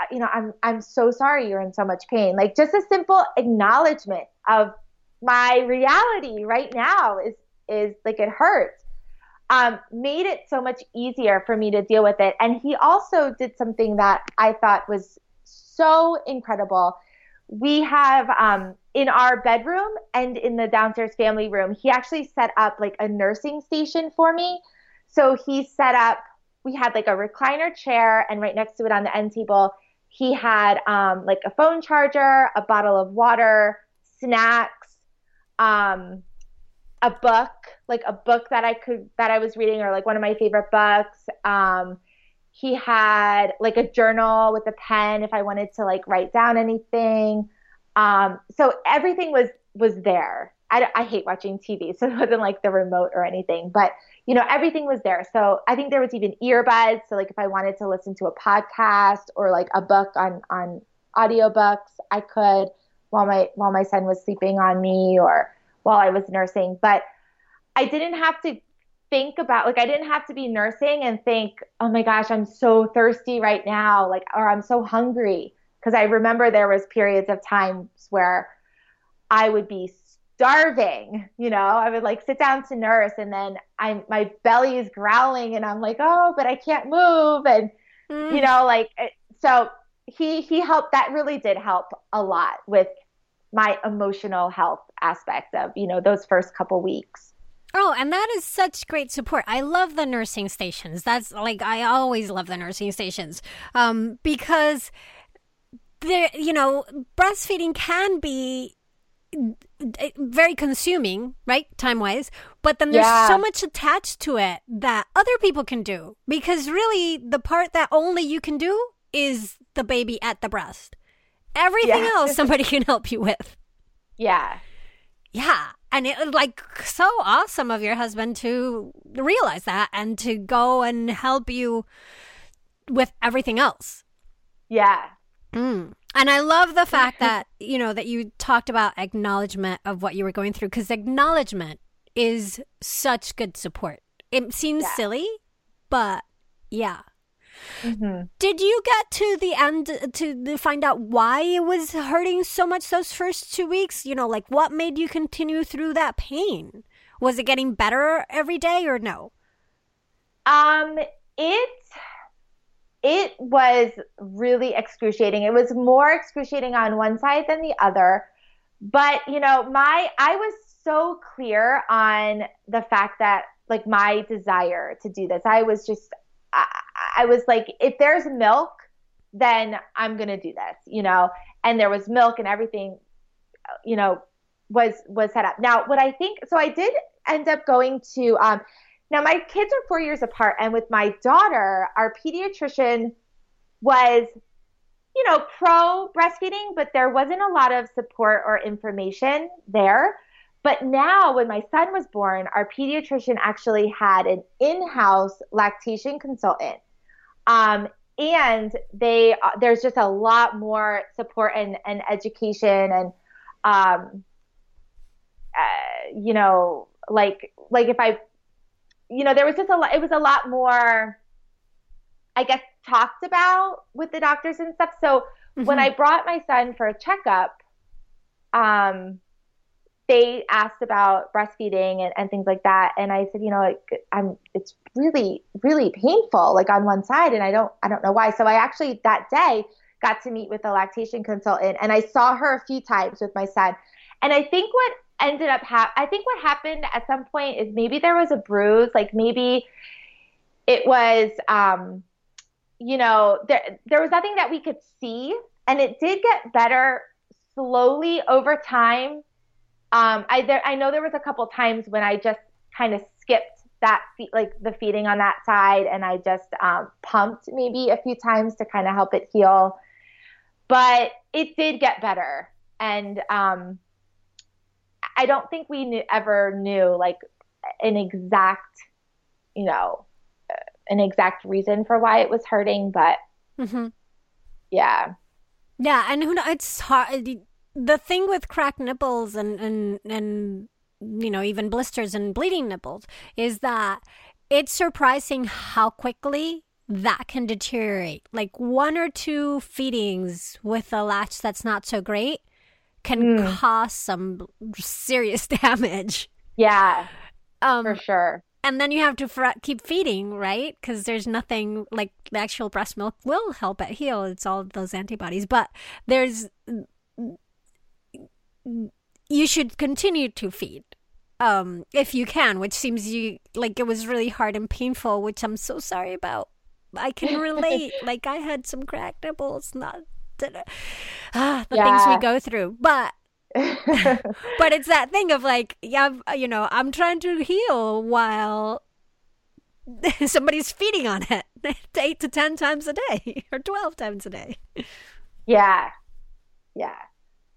uh, you know i'm i'm so sorry you're in so much pain like just a simple acknowledgement of my reality right now is is like it hurts um, made it so much easier for me to deal with it and he also did something that i thought was so incredible we have um, in our bedroom and in the downstairs family room, he actually set up like a nursing station for me. So he set up, we had like a recliner chair, and right next to it on the end table, he had um, like a phone charger, a bottle of water, snacks, um, a book, like a book that I could that I was reading, or like one of my favorite books. Um, he had like a journal with a pen if I wanted to like write down anything. Um, so everything was was there. I, I hate watching TV, so it wasn't like the remote or anything, but you know everything was there. So I think there was even earbuds. So like if I wanted to listen to a podcast or like a book on on audiobooks, I could while my while my son was sleeping on me or while I was nursing. But I didn't have to think about like I didn't have to be nursing and think, "Oh my gosh, I'm so thirsty right now," like or I'm so hungry because I remember there was periods of times where I would be starving, you know, I would like sit down to nurse and then I'm my belly is growling and I'm like, "Oh, but I can't move." And mm. you know, like so he he helped that really did help a lot with my emotional health aspect of, you know, those first couple weeks. Oh, and that is such great support. I love the nursing stations. That's like I always love the nursing stations um, because there, you know, breastfeeding can be very consuming, right? Time wise. But then there's yeah. so much attached to it that other people can do because really the part that only you can do is the baby at the breast. Everything yeah. else somebody can help you with. Yeah. Yeah. And it was like so awesome of your husband to realize that and to go and help you with everything else. Yeah. Mm. And I love the fact that, you know, that you talked about acknowledgement of what you were going through because acknowledgement is such good support. It seems yeah. silly, but yeah. Mm-hmm. Did you get to the end to find out why it was hurting so much those first two weeks? You know, like what made you continue through that pain? Was it getting better every day or no? Um, it it was really excruciating. It was more excruciating on one side than the other. But, you know, my I was so clear on the fact that like my desire to do this. I was just I, I was like, if there's milk, then I'm gonna do this, you know. And there was milk and everything, you know, was was set up. Now, what I think, so I did end up going to. Um, now my kids are four years apart, and with my daughter, our pediatrician was, you know, pro breastfeeding, but there wasn't a lot of support or information there. But now, when my son was born, our pediatrician actually had an in house lactation consultant. Um, and they uh, there's just a lot more support and, and education and um, uh, you know like like if I you know there was just a lot it was a lot more I guess talked about with the doctors and stuff. So mm-hmm. when I brought my son for a checkup, um, they asked about breastfeeding and, and things like that and i said you know i'm it's really really painful like on one side and i don't i don't know why so i actually that day got to meet with a lactation consultant and I saw her a few times with my son. And I think what ended up hap- I think what happened at some point is maybe there was a bruise, like maybe it was um you know, there there was nothing that we could see and it did get better slowly over time. Um I there I know there was a couple times when I just kind of skipped that like the feeding on that side and I just um, pumped maybe a few times to kind of help it heal. But it did get better and um I don't think we knew, ever knew like an exact, you know, an exact reason for why it was hurting, but mm-hmm. yeah, yeah, and who knows? It's hard. The thing with cracked nipples and and and you know even blisters and bleeding nipples is that it's surprising how quickly that can deteriorate. Like one or two feedings with a latch that's not so great can mm. cause some serious damage. Yeah, um, for sure. And then you have to fr- keep feeding, right? Because there's nothing like the actual breast milk will help it heal. It's all those antibodies, but there's you should continue to feed um, if you can, which seems you like it was really hard and painful, which I'm so sorry about. I can relate. like I had some cracked nipples, not ah, the yeah. things we go through. But but it's that thing of like, yeah, you know, I'm trying to heal while somebody's feeding on it eight to ten times a day or twelve times a day. Yeah, yeah.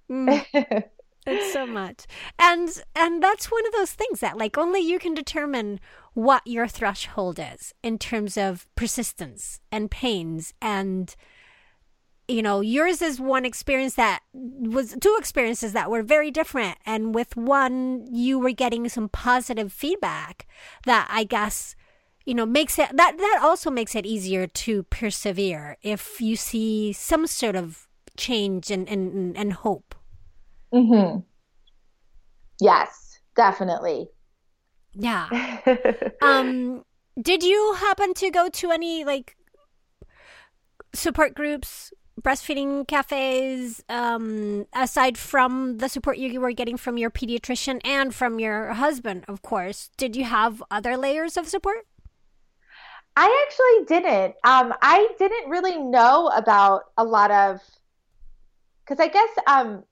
Mm. It's so much, and and that's one of those things that like only you can determine what your threshold is in terms of persistence and pains and you know, yours is one experience that was two experiences that were very different. And with one, you were getting some positive feedback that I guess, you know, makes it that that also makes it easier to persevere if you see some sort of change and and, and hope. Mm-hmm. Yes, definitely. Yeah. um, did you happen to go to any like support groups breastfeeding cafes um, aside from the support you were getting from your pediatrician and from your husband of course did you have other layers of support i actually didn't um, i didn't really know about a lot of because i guess um,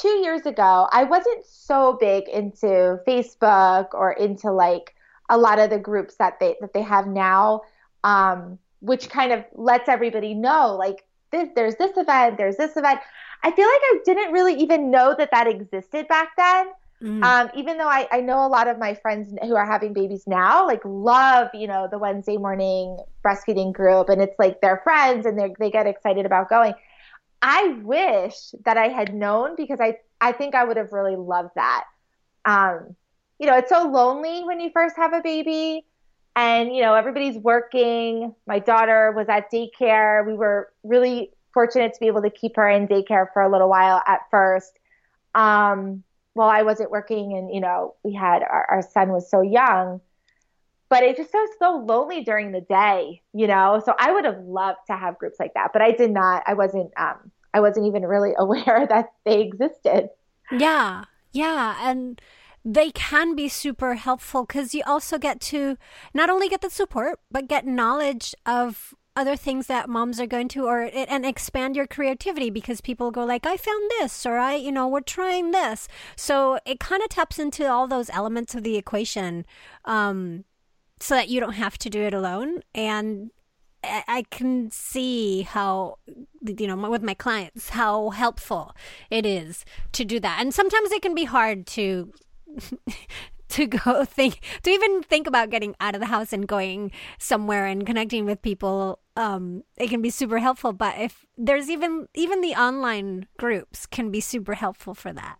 two years ago i wasn't so big into facebook or into like a lot of the groups that they that they have now um, which kind of lets everybody know like this, there's this event, there's this event. I feel like I didn't really even know that that existed back then. Mm. Um, even though I, I know a lot of my friends who are having babies now, like love, you know, the Wednesday morning breastfeeding group and it's like their friends and they they get excited about going. I wish that I had known because I, I think I would have really loved that. Um, you know, it's so lonely when you first have a baby and you know everybody's working. My daughter was at daycare. We were really fortunate to be able to keep her in daycare for a little while at first. Um, while i wasn't working and you know we had our, our son was so young but it just was so lonely during the day you know? So i would have loved to have groups like that but i did not i wasn't um, i wasn't even really aware that they existed. Yeah yeah and they can be super helpful because you also get to not only get the support but get knowledge of other things that moms are going to or and expand your creativity because people go like i found this or i you know we're trying this. So it kind of taps into all those elements of the equation um, so that you don't have to do it alone. And I can see how, you know, with my clients, how helpful it is to do that. And sometimes it can be hard to to go think to even think about getting out of the house and going somewhere and connecting with people. Um it can be super helpful. But if there's even even the online groups can be super helpful for that.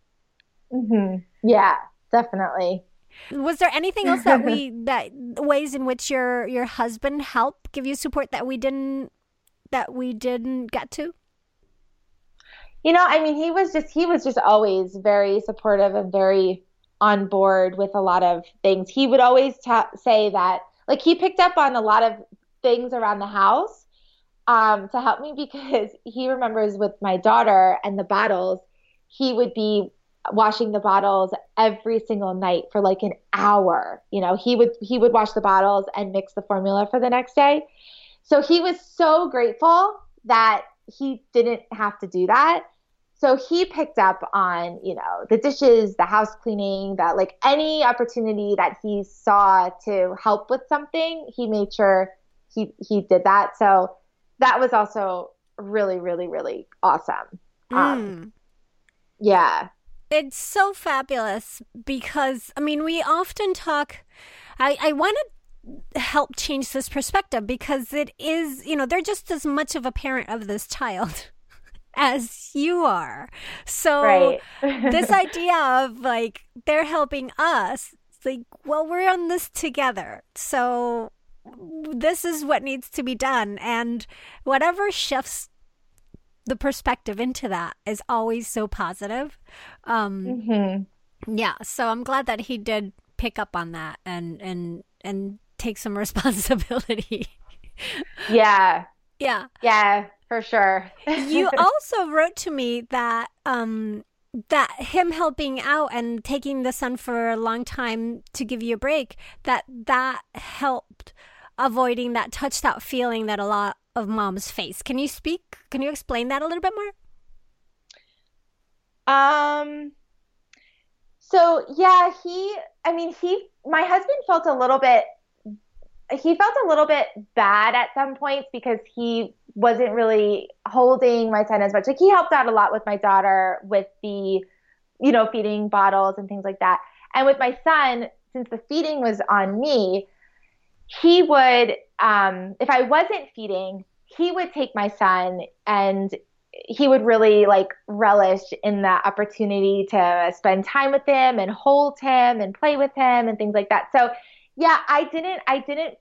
Mm-hmm. yeah definitely was there anything else that we that ways in which your your husband helped give you support that we didn't that we didn't get to you know i mean he was just he was just always very supportive and very on board with a lot of things. He would always ta- say that, like, he picked up on a lot of things around the house um, to help me because he remembers with my daughter and the bottles, he would be washing the bottles every single night for like an hour. You know, he would he would wash the bottles and mix the formula for the next day. So he was so grateful that he didn't have to do that. So he picked up on, you know, the dishes, the house cleaning, that like any opportunity that he saw to help with something, he made sure he he did that. So that was also really, really, really awesome. Mm. Um, yeah. It's so fabulous because, I mean, we often talk. I, I want to help change this perspective because it is, you know, they're just as much of a parent of this child as you are. So, right. this idea of like they're helping us, like, well, we're on this together. So, this is what needs to be done. And whatever shifts the perspective into that is always so positive. Um, mm-hmm. Yeah. So I'm glad that he did pick up on that and, and, and take some responsibility. yeah. Yeah. Yeah, for sure. you also wrote to me that, um, that him helping out and taking the son for a long time to give you a break that that helped avoiding that touched out feeling that a lot of moms face. Can you speak? Can you explain that a little bit more? Um. So yeah, he. I mean, he. My husband felt a little bit. He felt a little bit bad at some points because he wasn't really holding my son as much. Like he helped out a lot with my daughter with the, you know, feeding bottles and things like that. And with my son, since the feeding was on me, he would, um, if I wasn't feeding, he would take my son and he would really like relish in the opportunity to spend time with him and hold him and play with him and things like that. So yeah, I didn't I didn't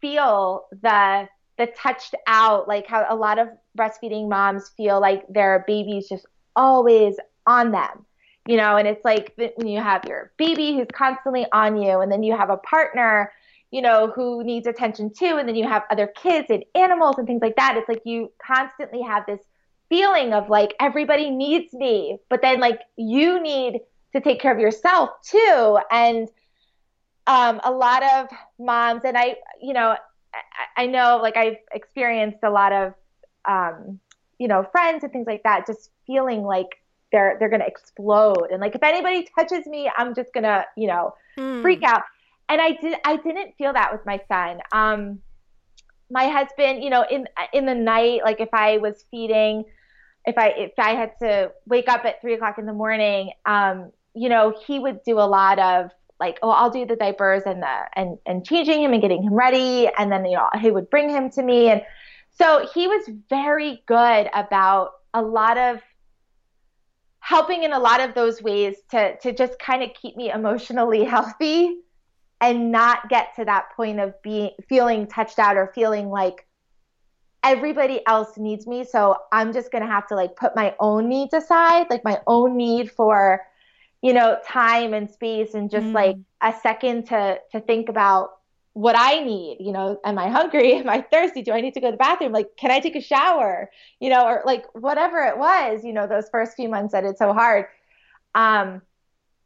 feel the the touched out like how a lot of breastfeeding moms feel like their baby's just always on them. You know, and it's like when you have your baby who's constantly on you and then you have a partner you know, who needs attention too. And then you have other kids and animals and things like that. It's like you constantly have this feeling of like everybody needs me, but then like you need to take care of yourself too. And um, a lot of moms, and I, you know, I, I know like I've experienced a lot of, um, you know, friends and things like that, just feeling like they're they're gonna explode, and like if anybody touches me, I'm just gonna, you know, mm. freak out and I did I didn't feel that with my son. Um, my husband, you know, in in the night, like if I was feeding, if I if I had to wake up at three o'clock in the morning, um, you know, he would do a lot of like, oh, I'll do the diapers and the and and changing him and getting him ready, and then you know he would bring him to me, and so he was very good about a lot of helping in a lot of those ways to to just kind of keep me emotionally healthy and not get to that point of being feeling touched out or feeling like everybody else needs me. So i'm just going to have to like put my own needs aside like my own need for you know time and space and just mm. like a second to to think about what i need you know am i hungry? Am i thirsty? Do i need to go to the bathroom? Like can i take a shower? You know or like whatever it was you know those first few months that it's so hard. Um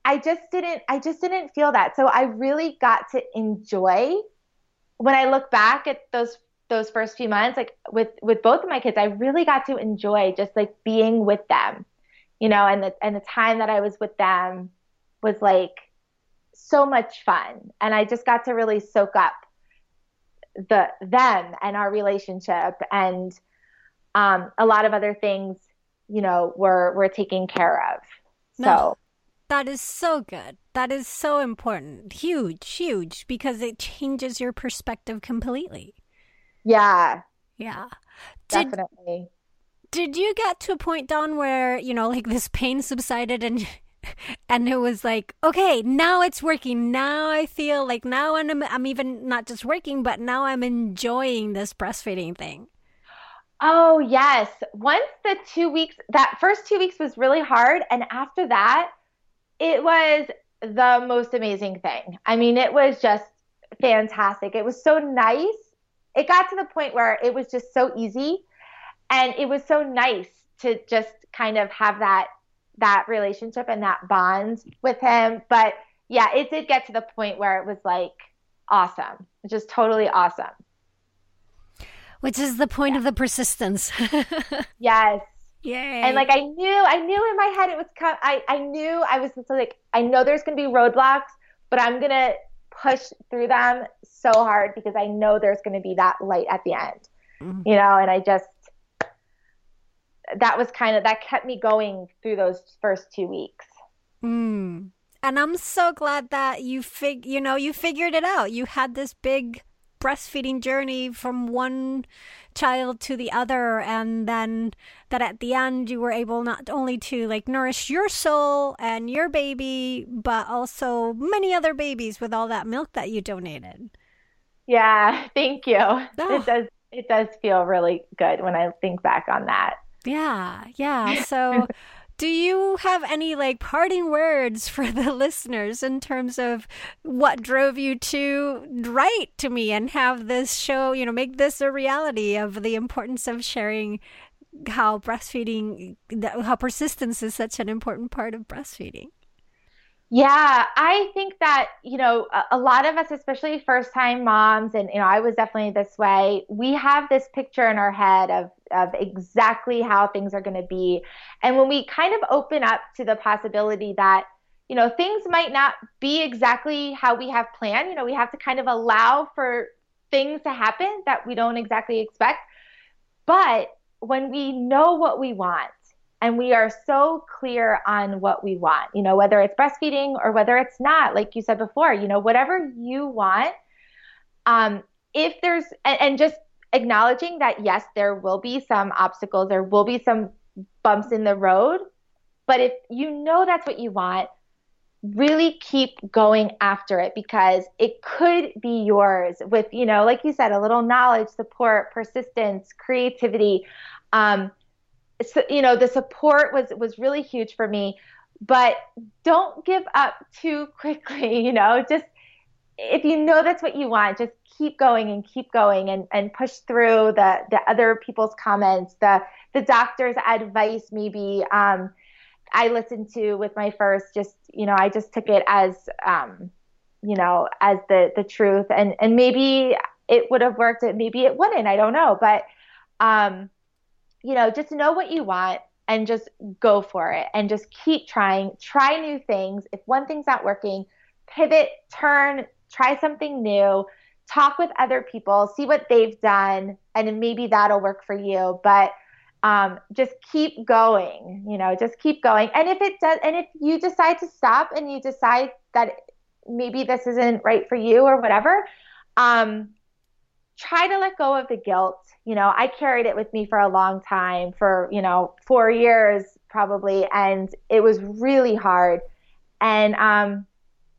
I just didn't I just didn't feel that. So I really got to enjoy when I look back at those those first few months like with with both of my kids, I really got to enjoy just like being with them. You know, and the and the time that I was with them was like so much fun and I just got to really soak up the them and our relationship and um, a lot of other things, you know, were were taken care of. So no that is so good. That is so important. Huge, huge, because it changes your perspective completely. Yeah. Yeah. Did, Definitely. Did you get to a point, Dawn, where, you know, like this pain subsided and and it was like, okay, now it's working. Now I feel like now I'm I'm even not just working, but now I'm enjoying this breastfeeding thing. Oh, yes. Once the 2 weeks that first 2 weeks was really hard and after that it was the most amazing thing. I mean, it was just fantastic. It was so nice it got to the point where it was just so easy and it was so nice to just kind of have that that relationship and that bond with him. But yeah, it did get to the point where it was like awesome, just totally awesome. Which is the point yeah. of the persistence. yes. Yay. And like I knew, I knew in my head it was. I I knew I was just like I know there's gonna be roadblocks, but I'm gonna push through them so hard because I know there's gonna be that light at the end. Mm-hmm. You know, and I just that was kind of that kept me going through those first two weeks. Mm. And I'm so glad that you fig you know you figured it out. You had this big breastfeeding journey from one child to the other and then that at the end you were able not only to like nourish your soul and your baby but also many other babies with all that milk that you donated. Yeah, thank you. Oh. It does it does feel really good when I think back on that. Yeah, yeah. So, do you have any like parting words for the listeners in terms of what drove you to write to me and have this show, you know, make this a reality of the importance of sharing how breastfeeding, how persistence is such an important part of breastfeeding? Yeah, I think that, you know, a, lot of us, especially first time moms, and, you know, I was definitely this way, we have this picture in our head of, of exactly how things are going to be. And when we kind of open up to the possibility that, you know, things might not be exactly how we have planned, you know, we have to kind of allow for things to happen that we don't exactly expect. But when we know what we want, and we are so clear on what we want, you know, whether it's breastfeeding or whether it's not, like you said before, you know, whatever you want. Um, if there's, and, and just acknowledging that, yes, there will be some obstacles, there will be some bumps in the road. But if you know that's what you want, really keep going after it because it could be yours with, you know, like you said, a little knowledge, support, persistence, creativity. Um, so, you know, the support was was really huge for me. But don't give up too quickly. You know, just if you know that's what you want, just keep going and keep going and, and push through the the other people's comments, the the doctor's advice maybe. Um, I listened to with my first, just you know, I just took it as um, you know, as the the truth, and and maybe it would have worked, maybe it wouldn't. I don't know, but um, you know, just know what you want and just go for it and just keep trying. Try new things. If one thing's not working, pivot, turn, try something new, talk with other people, see what they've done, and maybe that'll work for you. But um, just keep going, you know, just keep going. And if it does, and if you decide to stop and you decide that maybe this isn't right for you or whatever, um, try to let go of the guilt. You know, I carried it with me for a long time, for, you know, four years probably, and it was really hard. And, um,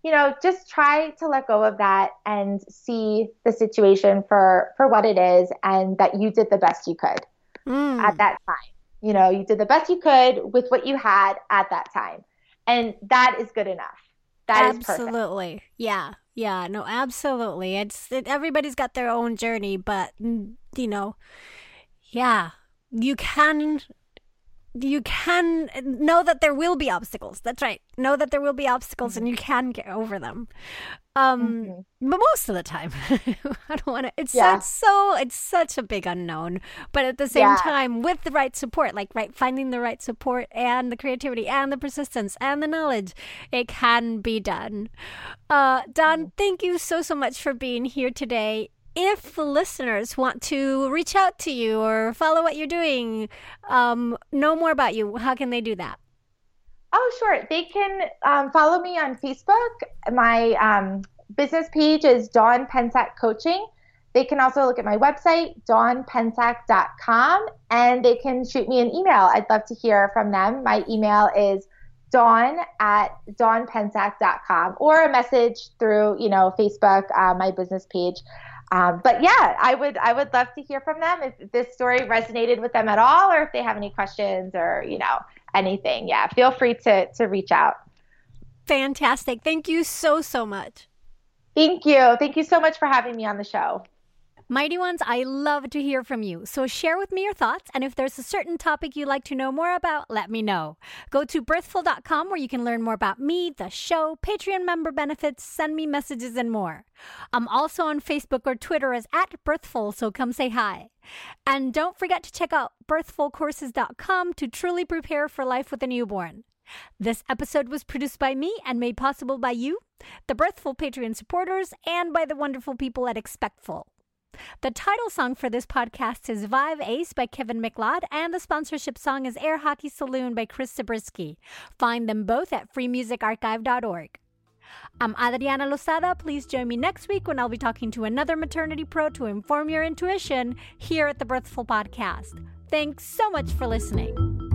you know, just try to let go of that and see the situation for, for what it is and that you did the best you could mm. at that time. You know, you did the best you could with what you had at that time. And that is good enough. That Absolutely. Yeah. Yeah, no, absolutely. It's it, everybody's got their own journey, but mm, you know, yeah, you can you can know that there will be obstacles. That's right. Know that there will be obstacles and you can get over them. Um, mm-hmm. but most of the time, I don't want to. It's, yeah. so it's such a big unknown. But at the same yeah. time, with the right support, like right finding the right support and the creativity and the persistence and the knowledge, it can be done. Uh, Dawn, mm-hmm. thank you so so much for being here today if listeners want to reach out to you or follow what you're doing, um, know more about you, how can they do that? Oh, sure. They can um, follow me on Facebook. My um, business page is Dawn Pensack Coaching. They can also look at my website, dawnpensack.com, and they can shoot me an email. I'd love to hear from them. My email is dawn at dawnpensack.com or a message through, you know, Facebook, uh, my business page. Um, but yeah, I would I would love to hear from them if this story resonated with them at all, or if they have any questions or you know anything. Yeah, feel free to to reach out. Fantastic! Thank you so so much. Thank you. Thank you so much for having me on the show. Mighty Ones, I love to hear from you. So share with me your thoughts, and if there's a certain topic you'd like to know more about, let me know. Go to birthful.com where you can learn more about me, the show, Patreon member benefits, send me messages, and more. I'm also on Facebook or Twitter as at Birthful, so come say hi. And don't forget to check out birthfulcourses.com to truly prepare for life with a newborn. This episode was produced by me and made possible by you, the Birthful Patreon supporters, and by the wonderful people at Expectful. The title song for this podcast is Vibe Ace by Kevin MacLeod, and the sponsorship song is Air Hockey Saloon by Chris Zabriskie. Find them both at freemusicarchive.org. I'm Adriana Lozada. Please join me next week when I'll be talking to another maternity pro to inform your intuition here at the Birthful Podcast. Thanks so much for listening.